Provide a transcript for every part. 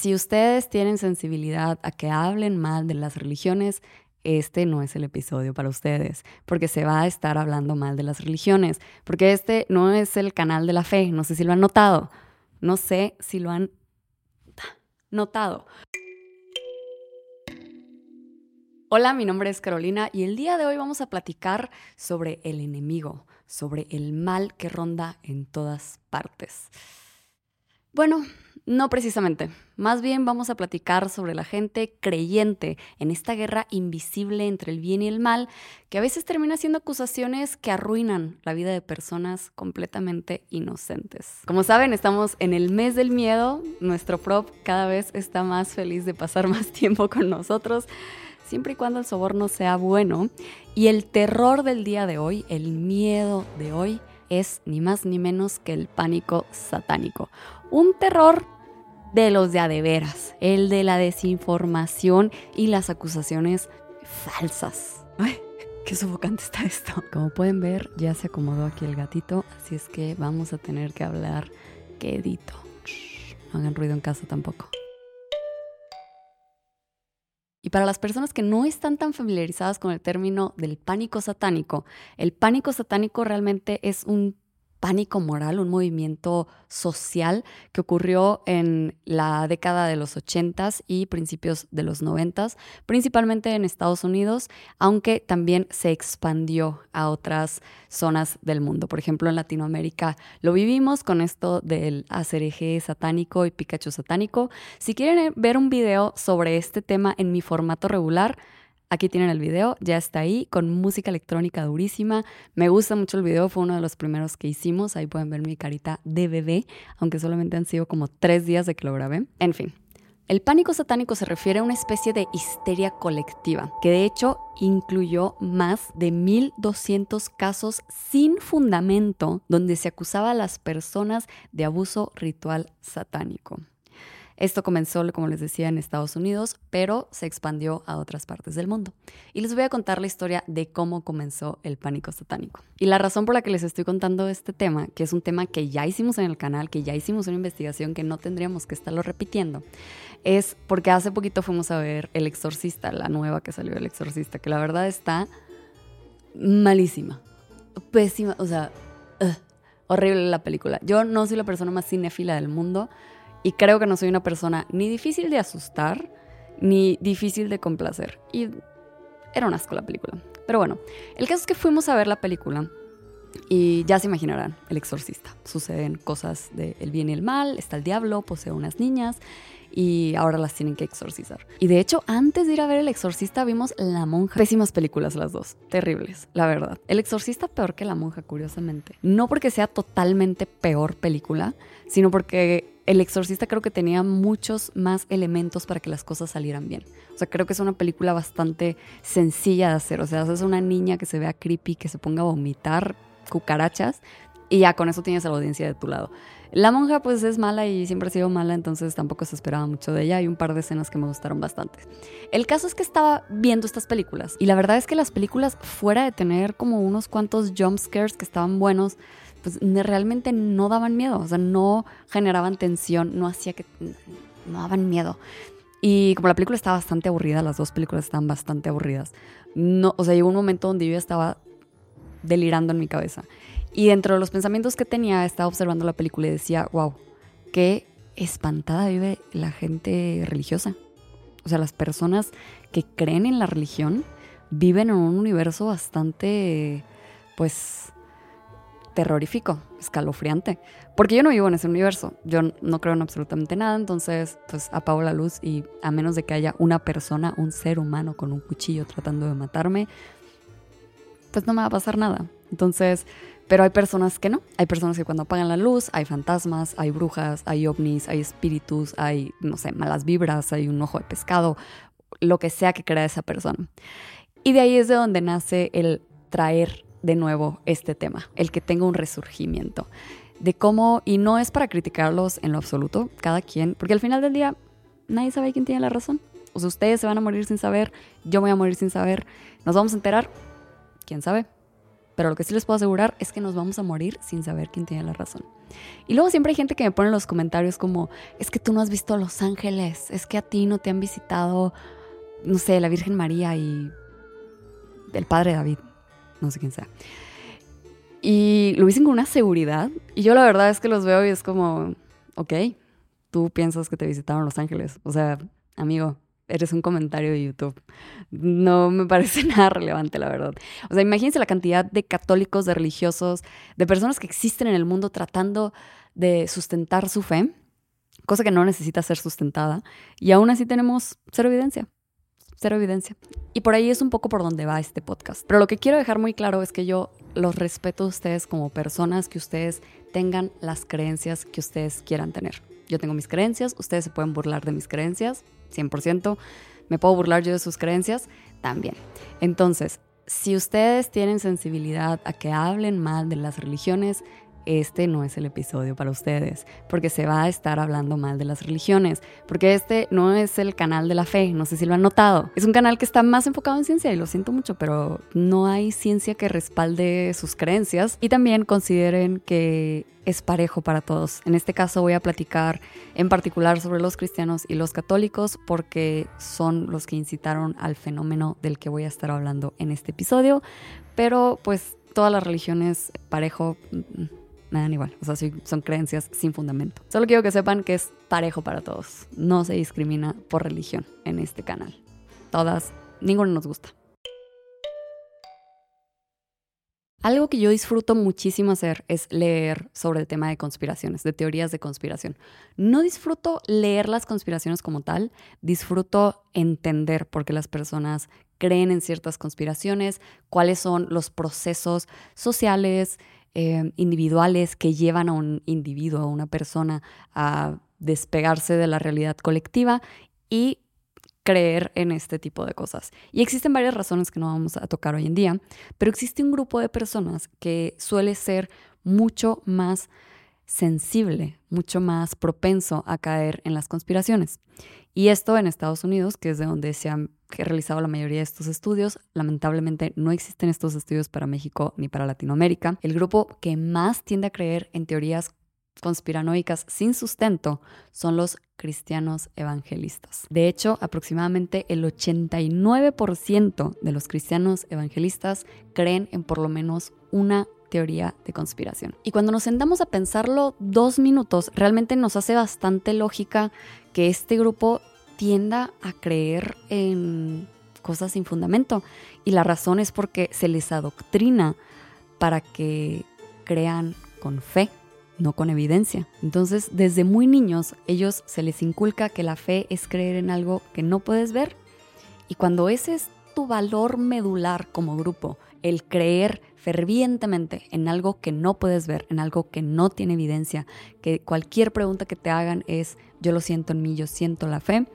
si ustedes tienen sensibilidad a que hablen mal de las religiones, este no es el episodio para ustedes, porque se va a estar hablando mal de las religiones, porque este no es el canal de la fe, no sé si lo han notado, no sé si lo han notado. Hola, mi nombre es Carolina y el día de hoy vamos a platicar sobre el enemigo, sobre el mal que ronda en todas partes. Bueno, no precisamente. Más bien vamos a platicar sobre la gente creyente en esta guerra invisible entre el bien y el mal, que a veces termina siendo acusaciones que arruinan la vida de personas completamente inocentes. Como saben, estamos en el mes del miedo. Nuestro prop cada vez está más feliz de pasar más tiempo con nosotros siempre y cuando el soborno sea bueno. Y el terror del día de hoy, el miedo de hoy, es ni más ni menos que el pánico satánico. Un terror de los de veras, el de la desinformación y las acusaciones falsas. Ay, qué sofocante está esto. Como pueden ver, ya se acomodó aquí el gatito, así es que vamos a tener que hablar quedito. No hagan ruido en casa tampoco. Y para las personas que no están tan familiarizadas con el término del pánico satánico, el pánico satánico realmente es un pánico moral, un movimiento social que ocurrió en la década de los 80s y principios de los 90s, principalmente en Estados Unidos, aunque también se expandió a otras zonas del mundo. Por ejemplo, en Latinoamérica lo vivimos con esto del acereje satánico y Pikachu satánico. Si quieren ver un video sobre este tema en mi formato regular, Aquí tienen el video, ya está ahí, con música electrónica durísima. Me gusta mucho el video, fue uno de los primeros que hicimos. Ahí pueden ver mi carita de bebé, aunque solamente han sido como tres días de que lo grabé. En fin, el pánico satánico se refiere a una especie de histeria colectiva, que de hecho incluyó más de 1.200 casos sin fundamento donde se acusaba a las personas de abuso ritual satánico. Esto comenzó, como les decía, en Estados Unidos, pero se expandió a otras partes del mundo. Y les voy a contar la historia de cómo comenzó el pánico satánico. Y la razón por la que les estoy contando este tema, que es un tema que ya hicimos en el canal, que ya hicimos una investigación que no tendríamos que estarlo repitiendo, es porque hace poquito fuimos a ver El Exorcista, la nueva que salió El Exorcista, que la verdad está malísima, pésima, o sea, horrible la película. Yo no soy la persona más cinéfila del mundo y creo que no soy una persona ni difícil de asustar, ni difícil de complacer. Y era un asco la película. Pero bueno, el caso es que fuimos a ver la película y ya se imaginarán, el exorcista. Suceden cosas del bien y el mal, está el diablo, posee unas niñas y ahora las tienen que exorcizar. Y de hecho, antes de ir a ver El Exorcista, vimos La Monja. Pésimas películas las dos, terribles, la verdad. El Exorcista peor que La Monja, curiosamente. No porque sea totalmente peor película, sino porque el Exorcista creo que tenía muchos más elementos para que las cosas salieran bien. O sea, creo que es una película bastante sencilla de hacer. O sea, haces una niña que se vea creepy, que se ponga a vomitar cucarachas y ya con eso tienes a la audiencia de tu lado. La monja pues es mala y siempre ha sido mala, entonces tampoco se esperaba mucho de ella. Hay un par de escenas que me gustaron bastante. El caso es que estaba viendo estas películas y la verdad es que las películas, fuera de tener como unos cuantos jump scares que estaban buenos, pues realmente no daban miedo, o sea, no generaban tensión, no hacía que, no daban miedo. Y como la película estaba bastante aburrida, las dos películas estaban bastante aburridas. No, o sea, llegó un momento donde yo estaba delirando en mi cabeza. Y dentro de los pensamientos que tenía, estaba observando la película y decía, wow, qué espantada vive la gente religiosa. O sea, las personas que creen en la religión viven en un universo bastante, pues, terrorífico, escalofriante. Porque yo no vivo en ese universo, yo no creo en absolutamente nada, entonces pues apago la luz y a menos de que haya una persona, un ser humano con un cuchillo tratando de matarme, pues no me va a pasar nada. Entonces, pero hay personas que no, hay personas que cuando apagan la luz hay fantasmas, hay brujas, hay ovnis, hay espíritus, hay, no sé, malas vibras, hay un ojo de pescado, lo que sea que crea esa persona. Y de ahí es de donde nace el traer de nuevo este tema, el que tenga un resurgimiento. De cómo, y no es para criticarlos en lo absoluto, cada quien, porque al final del día nadie sabe quién tiene la razón. O sea, ustedes se van a morir sin saber, yo voy a morir sin saber, nos vamos a enterar, quién sabe. pero lo que sí les puedo asegurar es que nos vamos a morir sin saber quién tiene la razón. Y luego siempre hay gente que me pone en los comentarios como, es que tú no has visto a Los Ángeles, es que a ti no te han visitado, no sé, la Virgen María y el Padre David, no sé quién sea. Y lo dicen con una seguridad. Y yo la verdad es que los veo y es como, ok, tú piensas que te visitaron Los Ángeles. O sea, amigo, eres un comentario de YouTube. No me parece nada relevante, la verdad. O sea, imagínense la cantidad de católicos, de religiosos, de personas que existen en el mundo tratando de sustentar su fe, cosa que no necesita ser sustentada, y aún así tenemos cero evidencia. Cero evidencia. Y por ahí es un poco por donde va este podcast. Pero lo que quiero dejar muy claro es que yo los respeto a ustedes como personas, que ustedes tengan las creencias que ustedes quieran tener. Yo tengo mis creencias, ustedes se pueden burlar de mis creencias, 100%. ¿Me puedo burlar yo de sus creencias? También. Entonces, si ustedes tienen sensibilidad a que hablen mal de las religiones, este no es el episodio para ustedes, porque se va a estar hablando mal de las religiones, porque este no es el canal de la fe, no sé si lo han notado. Es un canal que está más enfocado en ciencia y lo siento mucho, pero no hay ciencia que respalde sus creencias y también consideren que es parejo para todos. En este caso voy a platicar en particular sobre los cristianos y los católicos porque son los que incitaron al fenómeno del que voy a estar hablando en este episodio, pero pues todas las religiones parejo mm, me dan igual. O sea, son creencias sin fundamento. Solo quiero que sepan que es parejo para todos. No se discrimina por religión en este canal. Todas, ninguna nos gusta. Algo que yo disfruto muchísimo hacer es leer sobre el tema de conspiraciones, de teorías de conspiración. No disfruto leer las conspiraciones como tal, disfruto entender por qué las personas creen en ciertas conspiraciones, cuáles son los procesos sociales, eh, individuales que llevan a un individuo, a una persona, a despegarse de la realidad colectiva y creer en este tipo de cosas. Y existen varias razones que no vamos a tocar hoy en día, pero existe un grupo de personas que suele ser mucho más sensible, mucho más propenso a caer en las conspiraciones. Y esto en Estados Unidos, que es de donde se han realizado la mayoría de estos estudios, lamentablemente no existen estos estudios para México ni para Latinoamérica. El grupo que más tiende a creer en teorías conspiranoicas sin sustento son los cristianos evangelistas. De hecho, aproximadamente el 89% de los cristianos evangelistas creen en por lo menos una teoría de conspiración. Y cuando nos sentamos a pensarlo dos minutos, realmente nos hace bastante lógica que este grupo tienda a creer en cosas sin fundamento. Y la razón es porque se les adoctrina para que crean con fe, no con evidencia. Entonces, desde muy niños, ellos se les inculca que la fe es creer en algo que no puedes ver. Y cuando ese es tu valor medular como grupo, el creer fervientemente en algo que no puedes ver, en algo que no tiene evidencia, que cualquier pregunta que te hagan es yo lo siento en mí, yo siento la fe,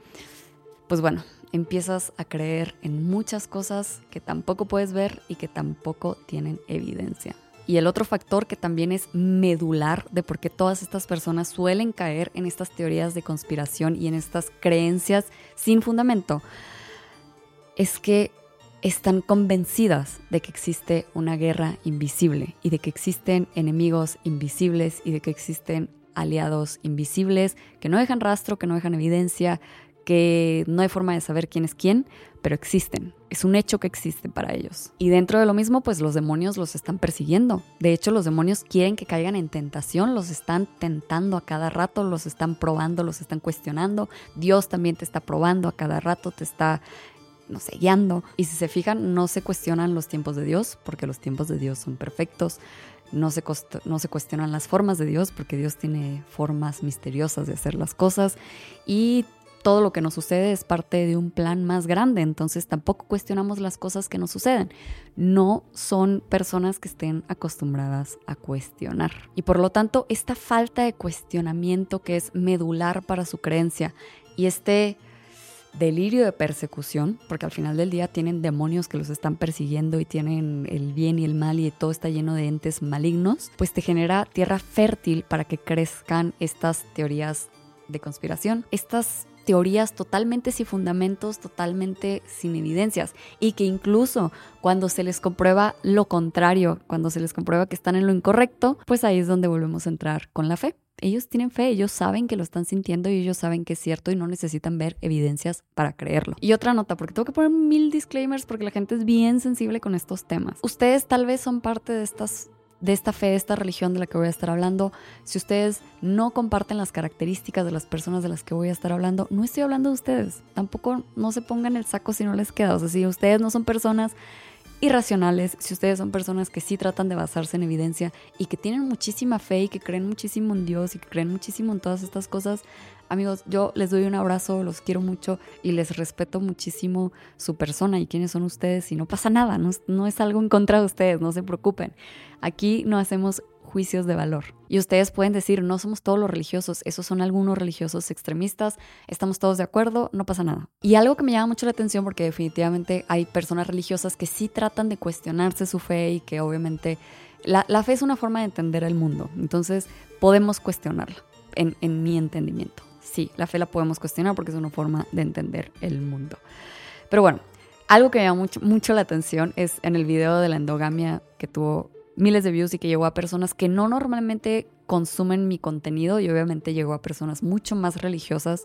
pues bueno, empiezas a creer en muchas cosas que tampoco puedes ver y que tampoco tienen evidencia. Y el otro factor que también es medular de por qué todas estas personas suelen caer en estas teorías de conspiración y en estas creencias sin fundamento es que están convencidas de que existe una guerra invisible y de que existen enemigos invisibles y de que existen aliados invisibles que no dejan rastro, que no dejan evidencia, que no hay forma de saber quién es quién, pero existen. Es un hecho que existen para ellos. Y dentro de lo mismo, pues los demonios los están persiguiendo. De hecho, los demonios quieren que caigan en tentación, los están tentando a cada rato, los están probando, los están cuestionando. Dios también te está probando a cada rato, te está no sé, guiando. Y si se fijan, no se cuestionan los tiempos de Dios, porque los tiempos de Dios son perfectos. No se, no se cuestionan las formas de Dios, porque Dios tiene formas misteriosas de hacer las cosas. Y todo lo que nos sucede es parte de un plan más grande, entonces tampoco cuestionamos las cosas que nos suceden. No son personas que estén acostumbradas a cuestionar. Y por lo tanto, esta falta de cuestionamiento que es medular para su creencia y este delirio de persecución, porque al final del día tienen demonios que los están persiguiendo y tienen el bien y el mal y todo está lleno de entes malignos, pues te genera tierra fértil para que crezcan estas teorías de conspiración. Estas teorías totalmente sin fundamentos, totalmente sin evidencias y que incluso cuando se les comprueba lo contrario, cuando se les comprueba que están en lo incorrecto, pues ahí es donde volvemos a entrar con la fe. Ellos tienen fe, ellos saben que lo están sintiendo y ellos saben que es cierto y no necesitan ver evidencias para creerlo. Y otra nota, porque tengo que poner mil disclaimers porque la gente es bien sensible con estos temas. Ustedes tal vez son parte de estas de esta fe, de esta religión de la que voy a estar hablando, si ustedes no comparten las características de las personas de las que voy a estar hablando, no estoy hablando de ustedes. Tampoco no se pongan el saco si no les queda. O sea, si ustedes no son personas irracionales, si ustedes son personas que sí tratan de basarse en evidencia y que tienen muchísima fe y que creen muchísimo en Dios y que creen muchísimo en todas estas cosas, amigos, yo les doy un abrazo, los quiero mucho y les respeto muchísimo su persona y quiénes son ustedes y no pasa nada, no, no es algo en contra de ustedes, no se preocupen. Aquí no hacemos juicios de valor. Y ustedes pueden decir, no somos todos los religiosos, esos son algunos religiosos extremistas, estamos todos de acuerdo, no pasa nada. Y algo que me llama mucho la atención, porque definitivamente hay personas religiosas que sí tratan de cuestionarse su fe y que obviamente la, fe es una forma de entender el mundo, entonces podemos cuestionarla, en, mi entendimiento. Sí, la fe la podemos cuestionar porque es una forma de entender el mundo. Pero bueno, algo que me llama mucho, mucho la atención es en el video de la endogamia que tuvo miles de views y que llegó a personas que no normalmente consumen mi contenido y obviamente llegó a personas mucho más religiosas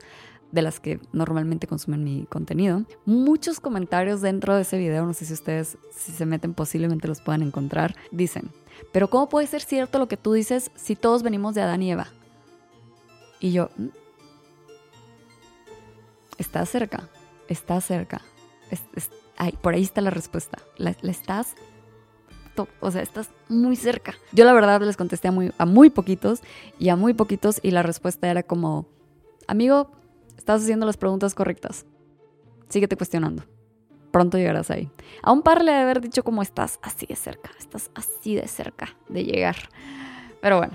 de las que normalmente consumen mi contenido. Muchos comentarios dentro de ese video, no sé si ustedes si se meten posiblemente los puedan encontrar, dicen, pero ¿cómo puede ser cierto lo que tú dices si todos venimos de Adán y Eva? Y yo, mm, está cerca, está cerca. por ahí está la respuesta. la estás o sea, estás muy cerca. Yo la verdad les contesté a muy, a muy poquitos y a muy poquitos y la respuesta era como, amigo, estás haciendo las preguntas correctas. Síguete cuestionando. Pronto llegarás ahí. A un par le de haber dicho como estás así de cerca, estás así de cerca de llegar. Pero bueno.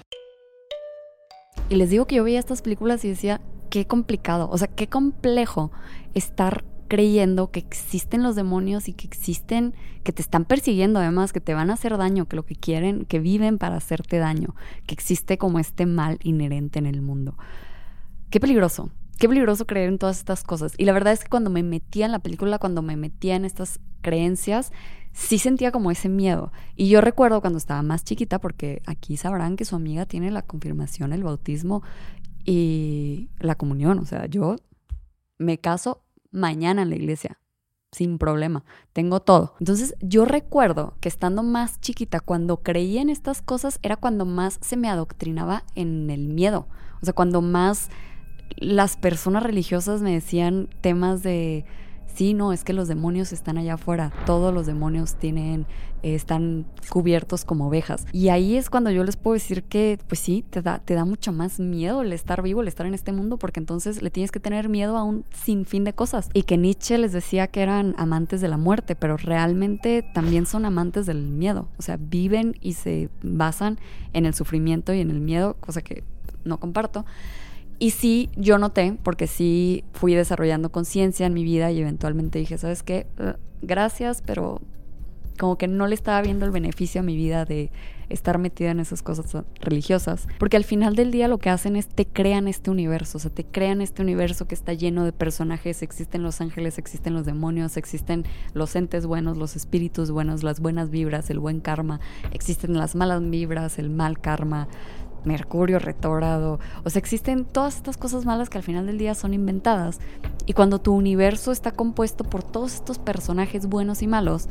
Y les digo que yo veía estas películas y decía, qué complicado, o sea, qué complejo estar creyendo que existen los demonios y que existen, que te están persiguiendo además, que te van a hacer daño, que lo que quieren, que viven para hacerte daño, que existe como este mal inherente en el mundo. Qué peligroso, qué peligroso creer en todas estas cosas. Y la verdad es que cuando me metía en la película, cuando me metía en estas creencias, sí sentía como ese miedo. Y yo recuerdo cuando estaba más chiquita, porque aquí sabrán que su amiga tiene la confirmación, el bautismo y la comunión. O sea, yo me caso mañana en la iglesia, sin problema, tengo todo. Entonces yo recuerdo que estando más chiquita, cuando creía en estas cosas, era cuando más se me adoctrinaba en el miedo, o sea, cuando más las personas religiosas me decían temas de sí, no, es que los demonios están allá afuera, todos los demonios tienen, eh, están cubiertos como ovejas. Y ahí es cuando yo les puedo decir que, pues sí, te da, te da mucho más miedo el estar vivo, el estar en este mundo, porque entonces le tienes que tener miedo a un sinfín de cosas. Y que Nietzsche les decía que eran amantes de la muerte, pero realmente también son amantes del miedo. O sea, viven y se basan en el sufrimiento y en el miedo, cosa que no comparto. Y sí, yo noté, porque sí fui desarrollando conciencia en mi vida y eventualmente dije, ¿sabes qué? Uh, gracias, pero como que no le estaba viendo el beneficio a mi vida de estar metida en esas cosas religiosas. Porque al final del día lo que hacen es te crean este universo, o sea, te crean este universo que está lleno de personajes, existen los ángeles, existen los demonios, existen los entes buenos, los espíritus buenos, las buenas vibras, el buen karma, existen las malas vibras, el mal karma, Mercurio retrógrado. O sea, existen todas estas cosas malas que al final del día son inventadas. Y cuando tu universo está compuesto por todos estos personajes buenos y malos,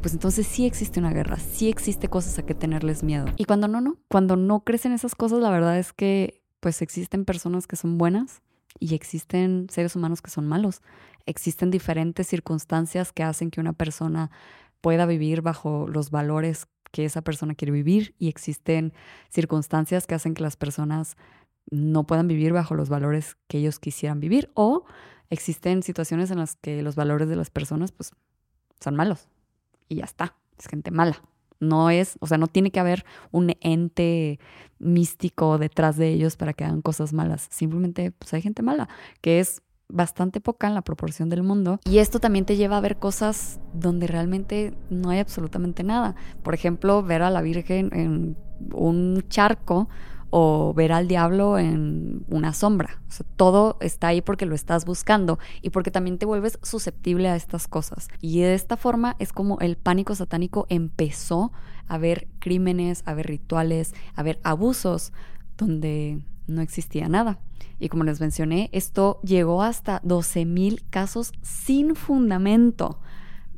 pues entonces sí existe una guerra, sí existe cosas a que tenerles miedo. Y cuando no, no. Cuando no crecen esas cosas, la verdad es que pues existen personas que son buenas y existen seres humanos que son malos. Existen diferentes circunstancias que hacen que una persona pueda vivir bajo los valores que esa persona quiere vivir y existen circunstancias que hacen que las personas no puedan vivir bajo los valores que ellos quisieran vivir o existen situaciones en las que los valores de las personas pues son malos y ya está, es gente mala. No es, o sea, no tiene que haber un ente místico detrás de ellos para que hagan cosas malas. Simplemente pues hay gente mala, que es bastante poca en la proporción del mundo. Y esto también te lleva a ver cosas donde realmente no hay absolutamente nada. Por ejemplo, ver a la Virgen en un charco o ver al diablo en una sombra. todo está ahí porque lo estás buscando y porque también te vuelves susceptible a estas cosas. Y de esta forma es como el pánico satánico empezó a ver crímenes, a ver rituales, a ver abusos donde no existía nada. Y como les mencioné, esto llegó hasta 12.000 casos sin fundamento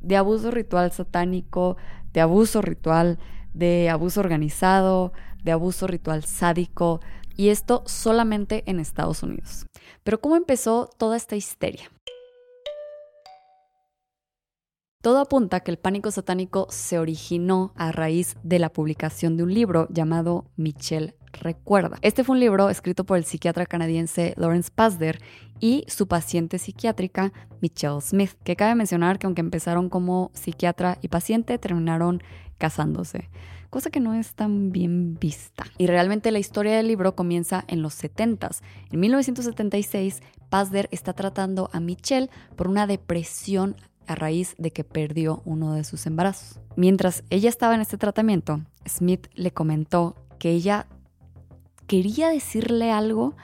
de abuso ritual satánico, de abuso ritual, de abuso organizado, de abuso ritual sádico, y esto solamente en Estados Unidos. Pero ¿cómo empezó toda esta histeria? Todo apunta que el pánico satánico se originó a raíz de la publicación de un libro llamado Michelle Recuerda. Este fue un libro escrito por el psiquiatra canadiense Lawrence Pasder y su paciente psiquiátrica Michelle Smith, que cabe mencionar que aunque empezaron como psiquiatra y paciente, terminaron casándose cosa que no es tan bien vista. Y realmente la historia del libro comienza en los 70s. En 1976, Pasder está tratando a Michelle por una depresión a raíz de que perdió uno de sus embarazos. Mientras ella estaba en este tratamiento, Smith le comentó que ella quería decirle algo,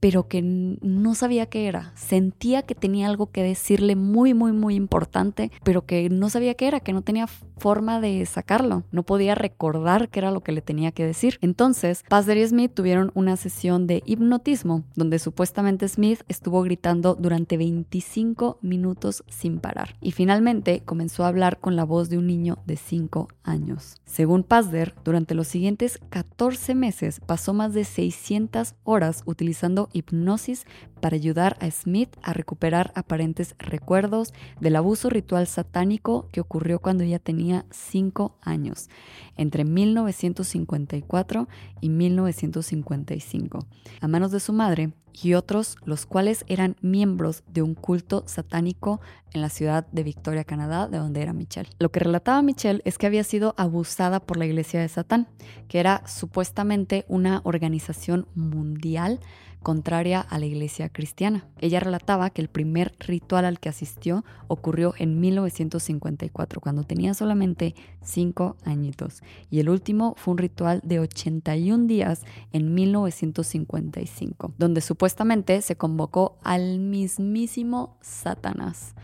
pero que no sabía qué era. Sentía que tenía algo que decirle muy, muy, muy importante, pero que no sabía qué era, que no tenía forma de sacarlo. No podía recordar qué era lo que le tenía que decir. Entonces, Pazder y Smith tuvieron una sesión de hipnotismo, donde supuestamente Smith estuvo gritando durante 25 minutos sin parar. Y finalmente comenzó a hablar con la voz de un niño de 5 años. Según Pazder, durante los siguientes 14 meses pasó más de 600 horas utilizando hipnosis para ayudar a Smith a recuperar aparentes recuerdos del abuso ritual satánico que ocurrió cuando ella tenía 5 años, entre 1954 y 1955, a manos de su madre y otros, los cuales eran miembros de un culto satánico en la ciudad de Victoria, Canadá, de donde era Michelle. Lo que relataba Michelle es que había sido abusada por la iglesia de Satán, que era supuestamente una organización mundial contraria a la iglesia cristiana. Ella relataba que el primer ritual al que asistió ocurrió en 1954, cuando tenía solamente 5 añitos, y el último fue un ritual de 81 días en 1955, donde supuestamente se convocó al mismísimo Satanás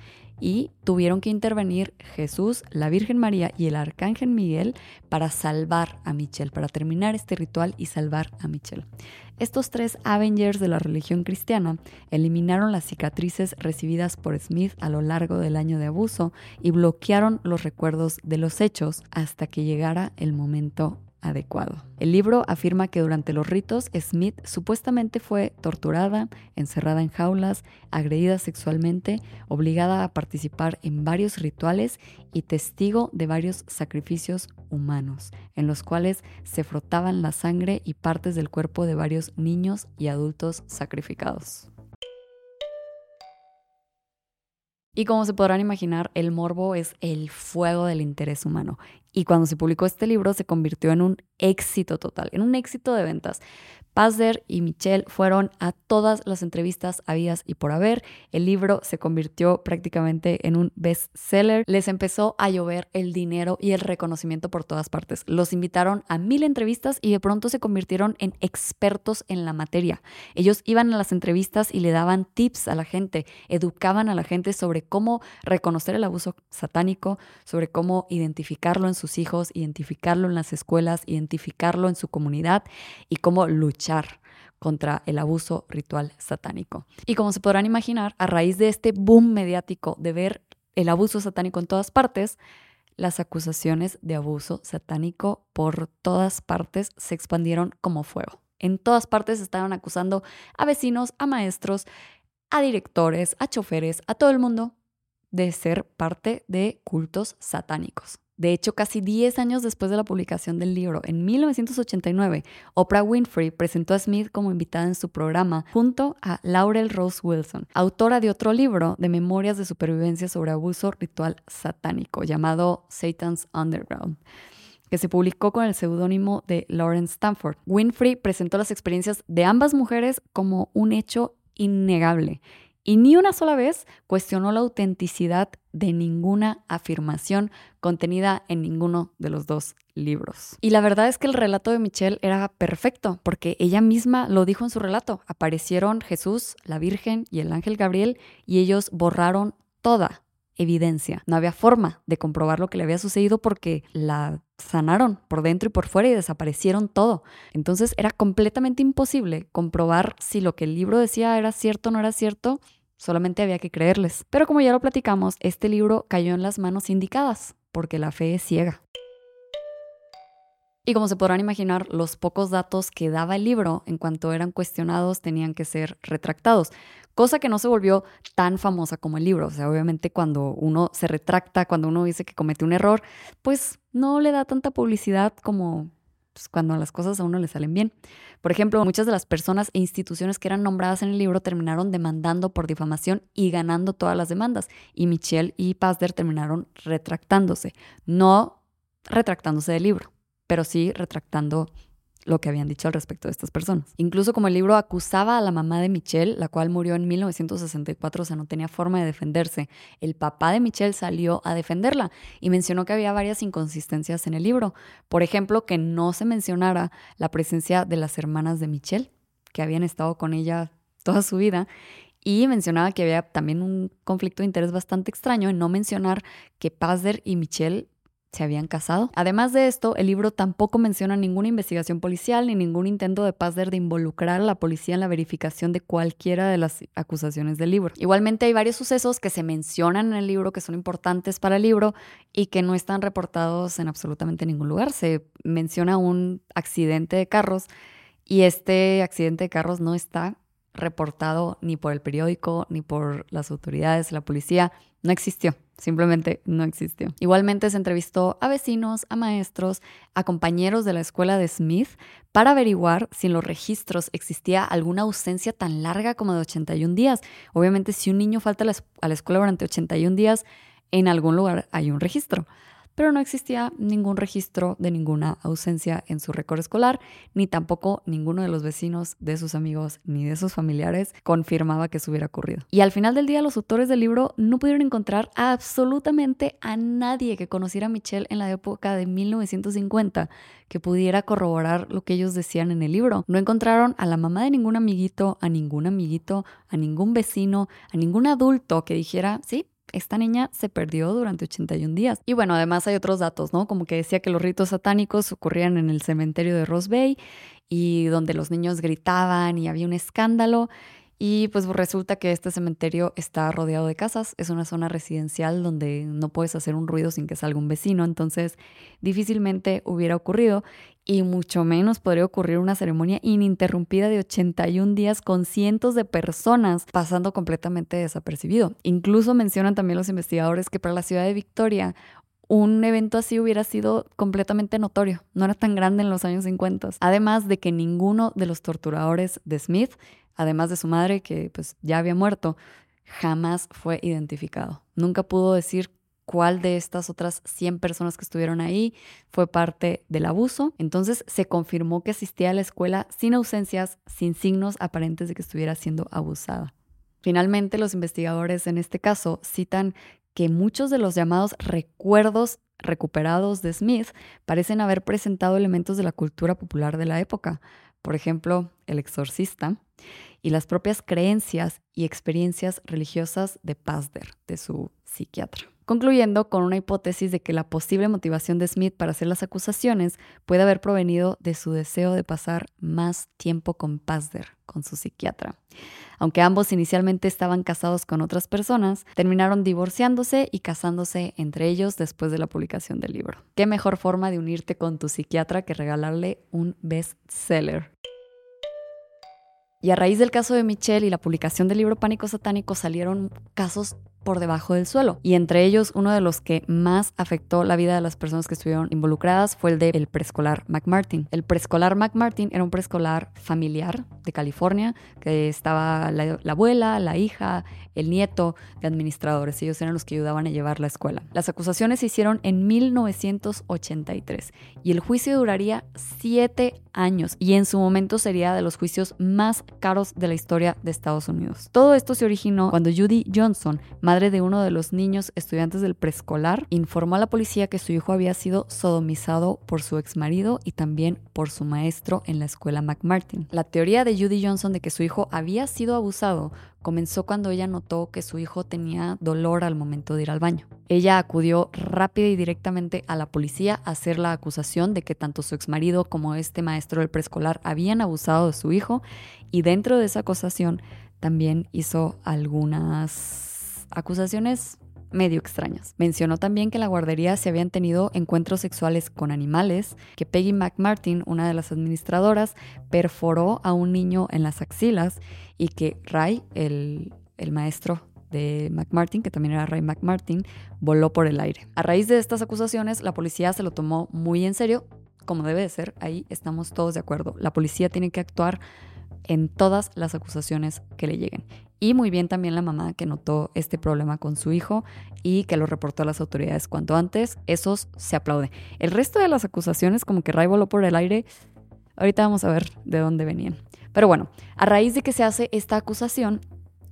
y tuvieron que intervenir Jesús, la Virgen María y el Arcángel Miguel para salvar a Michelle, para terminar este ritual y salvar a Michelle. Estos tres Avengers de la religión cristiana eliminaron las cicatrices recibidas por Smith a lo largo del año de abuso y bloquearon los recuerdos de los hechos hasta que llegara el momento adecuado. El libro afirma que durante los ritos Smith supuestamente fue torturada, encerrada en jaulas, agredida sexualmente, obligada a participar en varios rituales y testigo de varios sacrificios humanos, en los cuales se frotaban la sangre y partes del cuerpo de varios niños y adultos sacrificados. Y como se podrán imaginar, el morbo es el fuego del interés humano. Y cuando se publicó este libro se convirtió en un éxito total, en un éxito de ventas. Pazder y Michelle fueron a todas las entrevistas habidas y por haber. El libro se convirtió prácticamente en un bestseller. Les empezó a llover el dinero y el reconocimiento por todas partes. Los invitaron a mil entrevistas y de pronto se convirtieron en expertos en la materia. Ellos iban a las entrevistas y le daban tips a la gente, educaban a la gente sobre cómo reconocer el abuso satánico, sobre cómo identificarlo en sus hijos, identificarlo en las escuelas, identificarlo en su comunidad y cómo luchar contra el abuso ritual satánico. Y como se podrán imaginar, a raíz de este boom mediático de ver el abuso satánico en todas partes, las acusaciones de abuso satánico por todas partes se expandieron como fuego. En todas partes estaban acusando a vecinos, a maestros, a directores, a choferes, a todo el mundo de ser parte de cultos satánicos. De hecho, casi 10 años después de la publicación del libro, en 1989, Oprah Winfrey presentó a Smith como invitada en su programa junto a Laurel Rose Wilson, autora de otro libro de memorias de supervivencia sobre abuso ritual satánico llamado Satan's Underground que se publicó con el seudónimo de Lauren Stanford. Winfrey presentó las experiencias de ambas mujeres como un hecho innegable y ni una sola vez cuestionó la autenticidad de ninguna afirmación contenida en ninguno de los dos libros. Y la verdad es que el relato de Michelle era perfecto, porque ella misma lo dijo en su relato. Aparecieron Jesús, la Virgen y el ángel Gabriel y ellos borraron toda evidencia. No había forma de comprobar lo que le había sucedido porque la sanaron por dentro y por fuera y desaparecieron todo. Entonces era completamente imposible comprobar si lo que el libro decía era cierto o no era cierto. Solamente había que creerles. Pero como ya lo platicamos, este libro cayó en las manos indicadas, porque la fe es ciega. Y como se podrán imaginar, los pocos datos que daba el libro en cuanto eran cuestionados tenían que ser retractados, cosa que no se volvió tan famosa como el libro. O sea, obviamente cuando uno se retracta, cuando uno dice que comete un error, pues no le da tanta publicidad como pues, cuando las cosas a uno le salen bien. Por ejemplo, muchas de las personas e instituciones que eran nombradas en el libro terminaron demandando por difamación y ganando todas las demandas. Y Michelle y Pazder terminaron retractándose, no retractándose del libro pero sí retractando lo que habían dicho al respecto de estas personas. Incluso como el libro acusaba a la mamá de Michelle, la cual murió en 1964, o sea, no tenía forma de defenderse, el papá de Michelle salió a defenderla y mencionó que había varias inconsistencias en el libro. Por ejemplo, que no se mencionara la presencia de las hermanas de Michelle, que habían estado con ella toda su vida. Y mencionaba que había también un conflicto de interés bastante extraño en no mencionar que Pazder y Michelle se habían casado. Además de esto, el libro tampoco menciona ninguna investigación policial ni ningún intento de Pazder de involucrar a la policía en la verificación de cualquiera de las acusaciones del libro. Igualmente hay varios sucesos que se mencionan en el libro que son importantes para el libro y que no están reportados en absolutamente ningún lugar. Se menciona un accidente de carros y este accidente de carros no está reportado ni por el periódico, ni por las autoridades, la policía, no existió. Simplemente no existió. Igualmente se entrevistó a vecinos, a maestros, a compañeros de la escuela de Smith para averiguar si en los registros existía alguna ausencia tan larga como de 81 días. Obviamente si un niño falta a la escuela durante 81 días, en algún lugar hay un registro pero no existía ningún registro de ninguna ausencia en su récord escolar, ni tampoco ninguno de los vecinos, de sus amigos, ni de sus familiares confirmaba que eso hubiera ocurrido. Y al final del día, los autores del libro no pudieron encontrar absolutamente a nadie que conociera a Michelle en la época de 1950 que pudiera corroborar lo que ellos decían en el libro. No encontraron a la mamá de ningún amiguito, a ningún amiguito, a ningún vecino, a ningún adulto que dijera, sí, esta niña se perdió durante 81 días. Y bueno, además hay otros datos, ¿no? Como que decía que los ritos satánicos ocurrían en el cementerio de Rose Bay y donde los niños gritaban y había un escándalo. Y pues resulta que este cementerio está rodeado de casas, es una zona residencial donde no puedes hacer un ruido sin que salga un vecino, entonces difícilmente hubiera ocurrido y mucho menos podría ocurrir una ceremonia ininterrumpida de 81 días con cientos de personas pasando completamente desapercibido. Incluso mencionan también los investigadores que para la ciudad de Victoria un evento así hubiera sido completamente notorio, no era tan grande en los años 50. Además de que ninguno de los torturadores de Smith además de su madre que pues ya había muerto, jamás fue identificado. Nunca pudo decir cuál de estas otras 100 personas que estuvieron ahí fue parte del abuso. Entonces se confirmó que asistía a la escuela sin ausencias, sin signos aparentes de que estuviera siendo abusada. Finalmente, los investigadores en este caso citan que muchos de los llamados recuerdos recuperados de Smith parecen haber presentado elementos de la cultura popular de la época, por ejemplo, El exorcista, y las propias creencias y experiencias religiosas de Pazder, de su psiquiatra. Concluyendo con una hipótesis de que la posible motivación de Smith para hacer las acusaciones puede haber provenido de su deseo de pasar más tiempo con Pazder, con su psiquiatra. Aunque ambos inicialmente estaban casados con otras personas, terminaron divorciándose y casándose entre ellos después de la publicación del libro. ¿Qué mejor forma de unirte con tu psiquiatra que regalarle un bestseller? Y a raíz del caso de Michelle y la publicación del libro Pánico Satánico salieron casos por debajo del suelo. Y entre ellos, uno de los que más afectó la vida de las personas que estuvieron involucradas fue el del preescolar McMartin. El preescolar McMartin era un preescolar familiar de California, que estaba la, la, abuela, la hija, el nieto de administradores. Ellos eran los que ayudaban a llevar la escuela. Las acusaciones se hicieron en 1983 y el juicio duraría siete años y en su momento sería de los juicios más caros de la historia de Estados Unidos. Todo esto se originó cuando Judy Johnson, madre de uno de los niños estudiantes del preescolar, informó a la policía que su hijo había sido sodomizado por su exmarido y también por su maestro en la escuela McMartin. La teoría de Judy Johnson de que su hijo había sido abusado comenzó cuando ella notó que su hijo tenía dolor al momento de ir al baño. Ella acudió rápida y directamente a la policía a hacer la acusación de que tanto su exmarido como este maestro del preescolar habían abusado de su hijo y dentro de esa acusación también hizo algunas acusaciones medio extrañas. Mencionó también que en la guardería se habían tenido encuentros sexuales con animales, que Peggy McMartin, una de las administradoras, perforó a un niño en las axilas y que Ray, el, el maestro de McMartin, que también era Ray McMartin, voló por el aire. A raíz de estas acusaciones, la policía se lo tomó muy en serio, como debe de ser, ahí estamos todos de acuerdo. La policía tiene que actuar en todas las acusaciones que le lleguen. Y muy bien también la mamá que notó este problema con su hijo y que lo reportó a las autoridades cuanto antes. Esos se aplaude. El resto de las acusaciones, como que Ray voló por el aire, ahorita vamos a ver de dónde venían. Pero bueno, a raíz de que se hace esta acusación,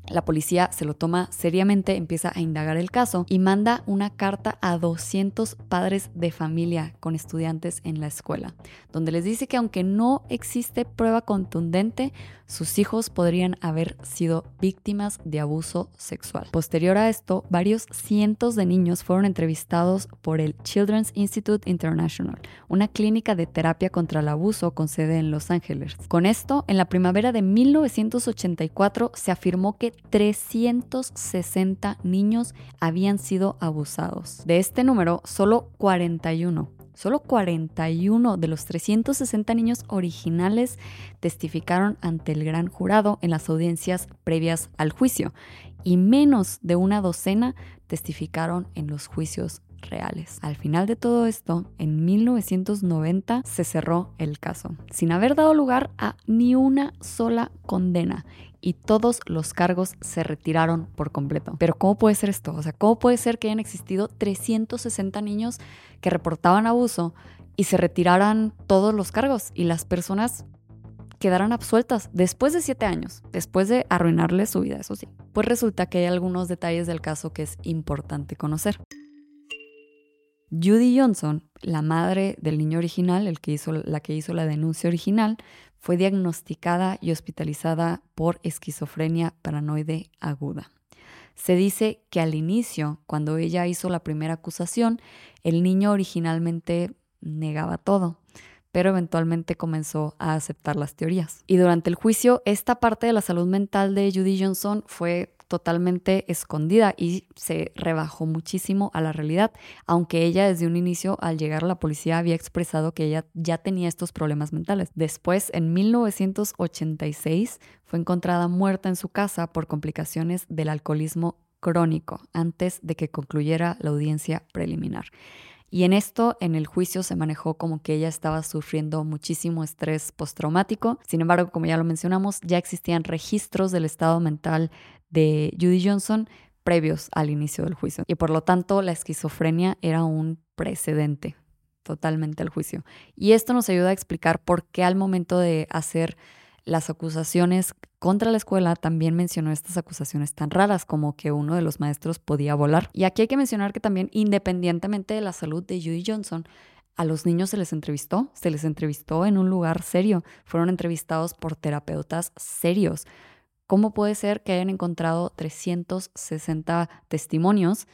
la policía se lo toma seriamente, empieza a indagar el caso y manda una carta a 200 padres de familia con estudiantes en la escuela, donde les dice que aunque no existe prueba contundente, sus hijos podrían haber sido víctimas de abuso sexual. Posterior a esto, varios cientos de niños fueron entrevistados por el Children's Institute International, una clínica de terapia contra el abuso con sede en Los Ángeles. Con esto, en la primavera de 1984 se afirmó que 360 niños habían sido abusados. De este número, solo 41 Solo 41 de los 360 niños originales testificaron ante el gran jurado en las audiencias previas al juicio y menos de una docena testificaron en los juicios reales. Al final de todo esto, en 1990 se cerró el caso, sin haber dado lugar a ni una sola condena y todos los cargos se retiraron por completo. Pero ¿cómo puede ser esto? O sea, ¿cómo puede ser que hayan existido 360 niños que reportaban abuso y se retiraran todos los cargos y las personas quedaran absueltas después de siete años, después de arruinarle su vida, eso sí? Pues resulta que hay algunos detalles del caso que es importante conocer. Judy Johnson, la madre del niño original, el que hizo, la que hizo la denuncia original, fue diagnosticada y hospitalizada por esquizofrenia paranoide aguda. Se dice que al inicio, cuando ella hizo la primera acusación, el niño originalmente negaba todo, pero eventualmente comenzó a aceptar las teorías. Y durante el juicio, esta parte de la salud mental de Judy Johnson fue totalmente escondida y se rebajó muchísimo a la realidad, aunque ella desde un inicio al llegar a la policía había expresado que ella ya tenía estos problemas mentales. Después, en 1986, fue encontrada muerta en su casa por complicaciones del alcoholismo crónico antes de que concluyera la audiencia preliminar. Y en esto, en el juicio, se manejó como que ella estaba sufriendo muchísimo estrés postraumático. Sin embargo, como ya lo mencionamos, ya existían registros del estado mental de Judy Johnson previos al inicio del juicio. Y por lo tanto, la esquizofrenia era un precedente totalmente al juicio. Y esto nos ayuda a explicar por qué al momento de hacer las acusaciones contra la escuela también mencionó estas acusaciones tan raras como que uno de los maestros podía volar. Y aquí hay que mencionar que también independientemente de la salud de Judy Johnson, a los niños se les entrevistó, se les entrevistó en un lugar serio, fueron entrevistados por terapeutas serios. ¿Cómo puede ser que hayan encontrado 360 testimonios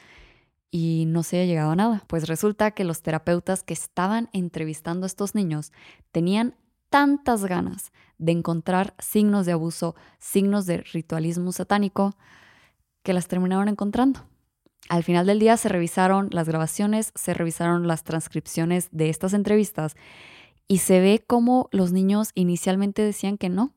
y no se haya llegado a nada? Pues resulta que los terapeutas que estaban entrevistando a estos niños tenían tantas ganas de encontrar signos de abuso, signos de ritualismo satánico, que las terminaron encontrando. Al final del día se revisaron las grabaciones, se revisaron las transcripciones de estas entrevistas y se ve cómo los niños inicialmente decían que no,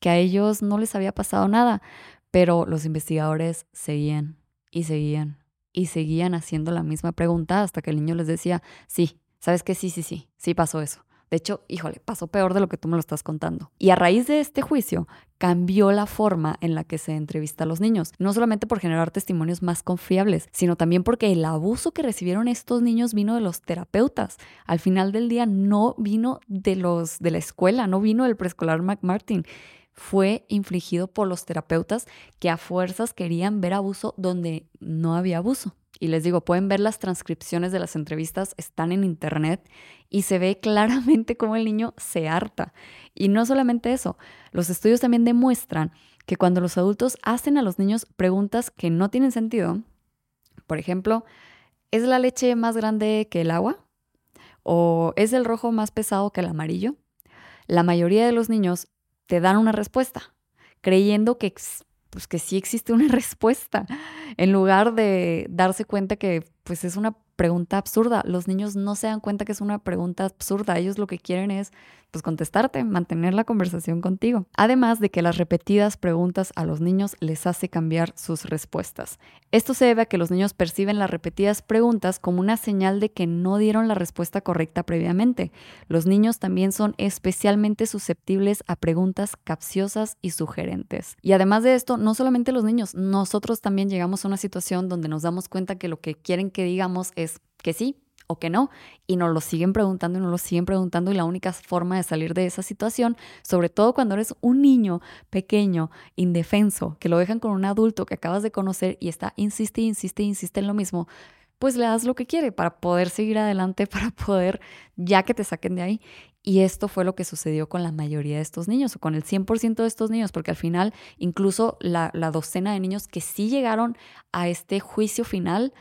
que a ellos no les había pasado nada, pero los investigadores seguían Y seguían, y seguían haciendo la misma pregunta hasta que el niño les decía, sí, sabes que sí, sí, sí, sí pasó eso. De hecho, híjole, pasó peor de lo que tú me lo estás contando. Y a raíz de este juicio, cambió la forma en la que se entrevista a los niños, no solamente por generar testimonios más confiables, sino también porque el abuso que recibieron estos niños vino de los terapeutas. Al final del día no vino de los de la escuela, no vino del preescolar McMartin fue infligido por los terapeutas que a fuerzas querían ver abuso donde no había abuso. Y les digo, pueden ver las transcripciones de las entrevistas, están en internet y se ve claramente cómo el niño se harta. Y no solamente eso, los estudios también demuestran que cuando los adultos hacen a los niños preguntas que no tienen sentido, por ejemplo, ¿es la leche más grande que el agua? ¿O es el rojo más pesado que el amarillo? La mayoría de los niños te dan una respuesta, creyendo que pues que sí existe una respuesta, en lugar de darse cuenta que pues es una pregunta absurda. Los niños no se dan cuenta que es una pregunta absurda. Ellos lo que quieren es pues contestarte, mantener la conversación contigo. Además de que las repetidas preguntas a los niños les hace cambiar sus respuestas. Esto se debe a que los niños perciben las repetidas preguntas como una señal de que no dieron la respuesta correcta previamente. Los niños también son especialmente susceptibles a preguntas capciosas y sugerentes. Y además de esto, no solamente los niños, nosotros también llegamos una situación donde nos damos cuenta que lo que quieren que digamos es que sí o que no. Y nos lo siguen preguntando y nos lo siguen preguntando y la única forma de salir de esa situación, sobre todo cuando eres un niño pequeño, indefenso, que lo dejan con un adulto que acabas de conocer y está, insiste, insiste, insiste en lo mismo, pues le das lo que quiere para poder seguir adelante, para poder ya que te saquen de ahí. Y esto fue lo que sucedió con la mayoría de estos niños, o con el 100% de estos niños, porque al final incluso la, docena de niños que sí llegaron a este juicio final,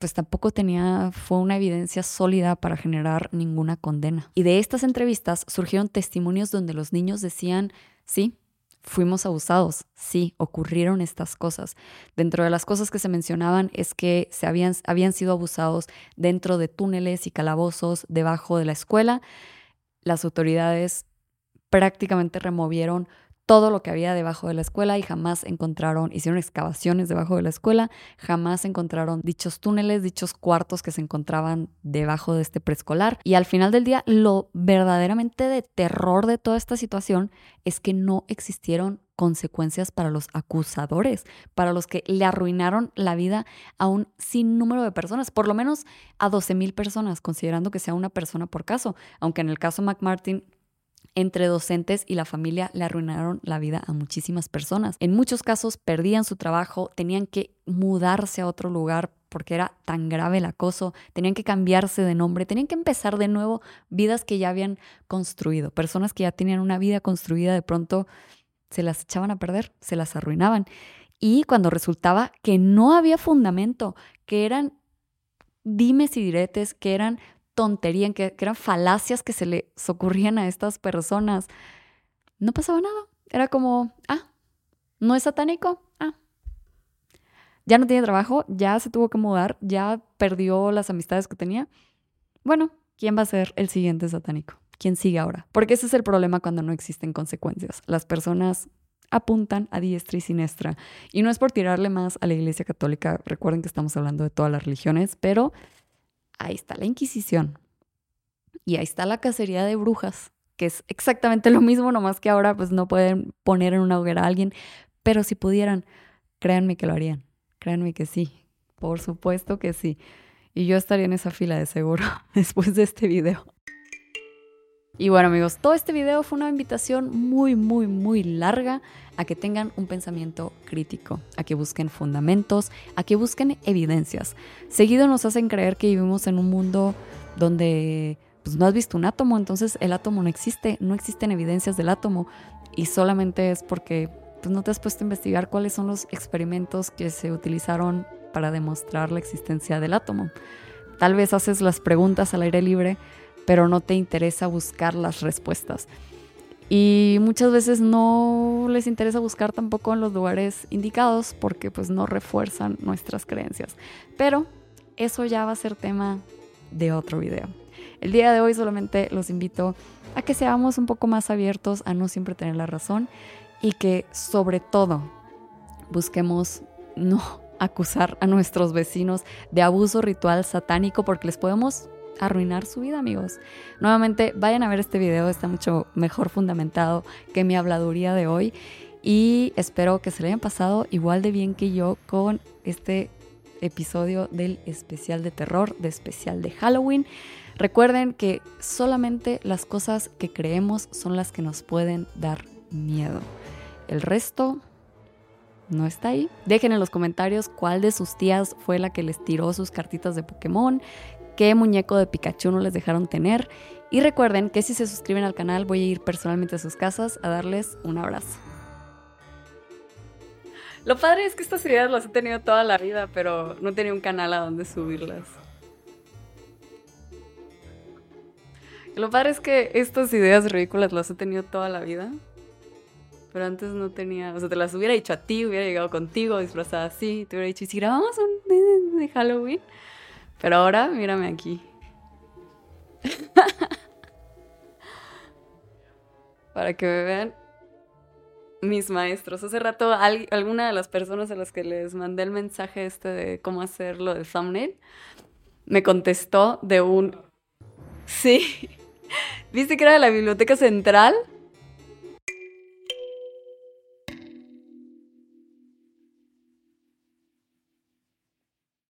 pues tampoco tenía, fue una evidencia sólida para generar ninguna condena. Y de estas entrevistas surgieron testimonios donde los niños decían, sí, fuimos abusados, sí, ocurrieron estas cosas. Dentro de las cosas que se mencionaban es que se habían, habían sido abusados dentro de túneles y calabozos debajo de la escuela. Las autoridades prácticamente removieron todo lo que había debajo de la escuela y jamás encontraron, hicieron excavaciones debajo de la escuela, jamás encontraron dichos túneles, dichos cuartos que se encontraban debajo de este preescolar. Y al final del día, lo verdaderamente de terror de toda esta situación es que no existieron consecuencias para los acusadores, para los que le arruinaron la vida a un sinnúmero de personas, por lo menos a 12 mil personas, considerando que sea una persona por caso, aunque en el caso McMartin entre docentes y la familia le arruinaron la vida a muchísimas personas. En muchos casos perdían su trabajo, tenían que mudarse a otro lugar porque era tan grave el acoso, tenían que cambiarse de nombre, tenían que empezar de nuevo vidas que ya habían construido. Personas que ya tenían una vida construida de pronto se las echaban a perder, se las arruinaban. Y cuando resultaba que no había fundamento, que eran dimes y diretes, que eran tontería, que, que eran falacias que se les ocurrían a estas personas, no pasaba nada. Era como, ah, no es satánico, ah. Ya no tiene trabajo, ya se tuvo que mudar, ya perdió las amistades que tenía. Bueno, ¿quién va a ser el siguiente satánico? ¿Quién sigue ahora? Porque ese es el problema cuando no existen consecuencias. Las personas apuntan a diestra y siniestra. Y no es por tirarle más a la Iglesia Católica, recuerden que estamos hablando de todas las religiones, pero ahí está la Inquisición. Y ahí está la cacería de brujas, que es exactamente lo mismo, nomás que ahora pues no pueden poner en una hoguera a alguien, pero si pudieran, créanme que lo harían, créanme que sí, por supuesto que sí. Y yo estaría en esa fila de seguro después de este video. Y bueno amigos, todo este video fue una invitación muy, muy, muy larga a que tengan un pensamiento crítico, a que busquen fundamentos, a que busquen evidencias. Seguido nos hacen creer que vivimos en un mundo donde pues, no has visto un átomo, entonces el átomo no existe, no existen evidencias del átomo y solamente es porque pues, no te has puesto a investigar cuáles son los experimentos que se utilizaron para demostrar la existencia del átomo. Tal vez haces las preguntas al aire libre, pero no te interesa buscar las respuestas. Y muchas veces no les interesa buscar tampoco en los lugares indicados porque pues no refuerzan nuestras creencias. Pero eso ya va a ser tema de otro video. El día de hoy solamente los invito a que seamos un poco más abiertos a no siempre tener la razón y que sobre todo busquemos no acusar a nuestros vecinos de abuso ritual satánico porque les podemos arruinar su vida, amigos. Nuevamente, vayan a ver este video, está mucho mejor fundamentado que mi habladuría de hoy y espero que se le hayan pasado igual de bien que yo con este episodio del especial de terror, de especial de Halloween. Recuerden que solamente las cosas que creemos son las que nos pueden dar miedo. El resto no está ahí. Dejen en los comentarios cuál de sus tías fue la que les tiró sus cartitas de Pokémon, qué muñeco de Pikachu no les dejaron tener. Y recuerden que si se suscriben al canal voy a ir personalmente a sus casas a darles un abrazo. Lo padre es que estas ideas las he tenido toda la vida, pero no tenía un canal a donde subirlas. Lo padre es que estas ideas ridículas las he tenido toda la vida. Pero antes no tenía, o sea, te las hubiera dicho a ti, hubiera llegado contigo disfrazada así, te hubiera dicho, ¿y si grabamos un de Halloween? Pero ahora, mírame aquí. Para que me vean mis maestros. Hace rato alguna de las personas a las que les mandé el mensaje este de cómo hacerlo de thumbnail me contestó de un... Sí. ¿Viste que era de la biblioteca central?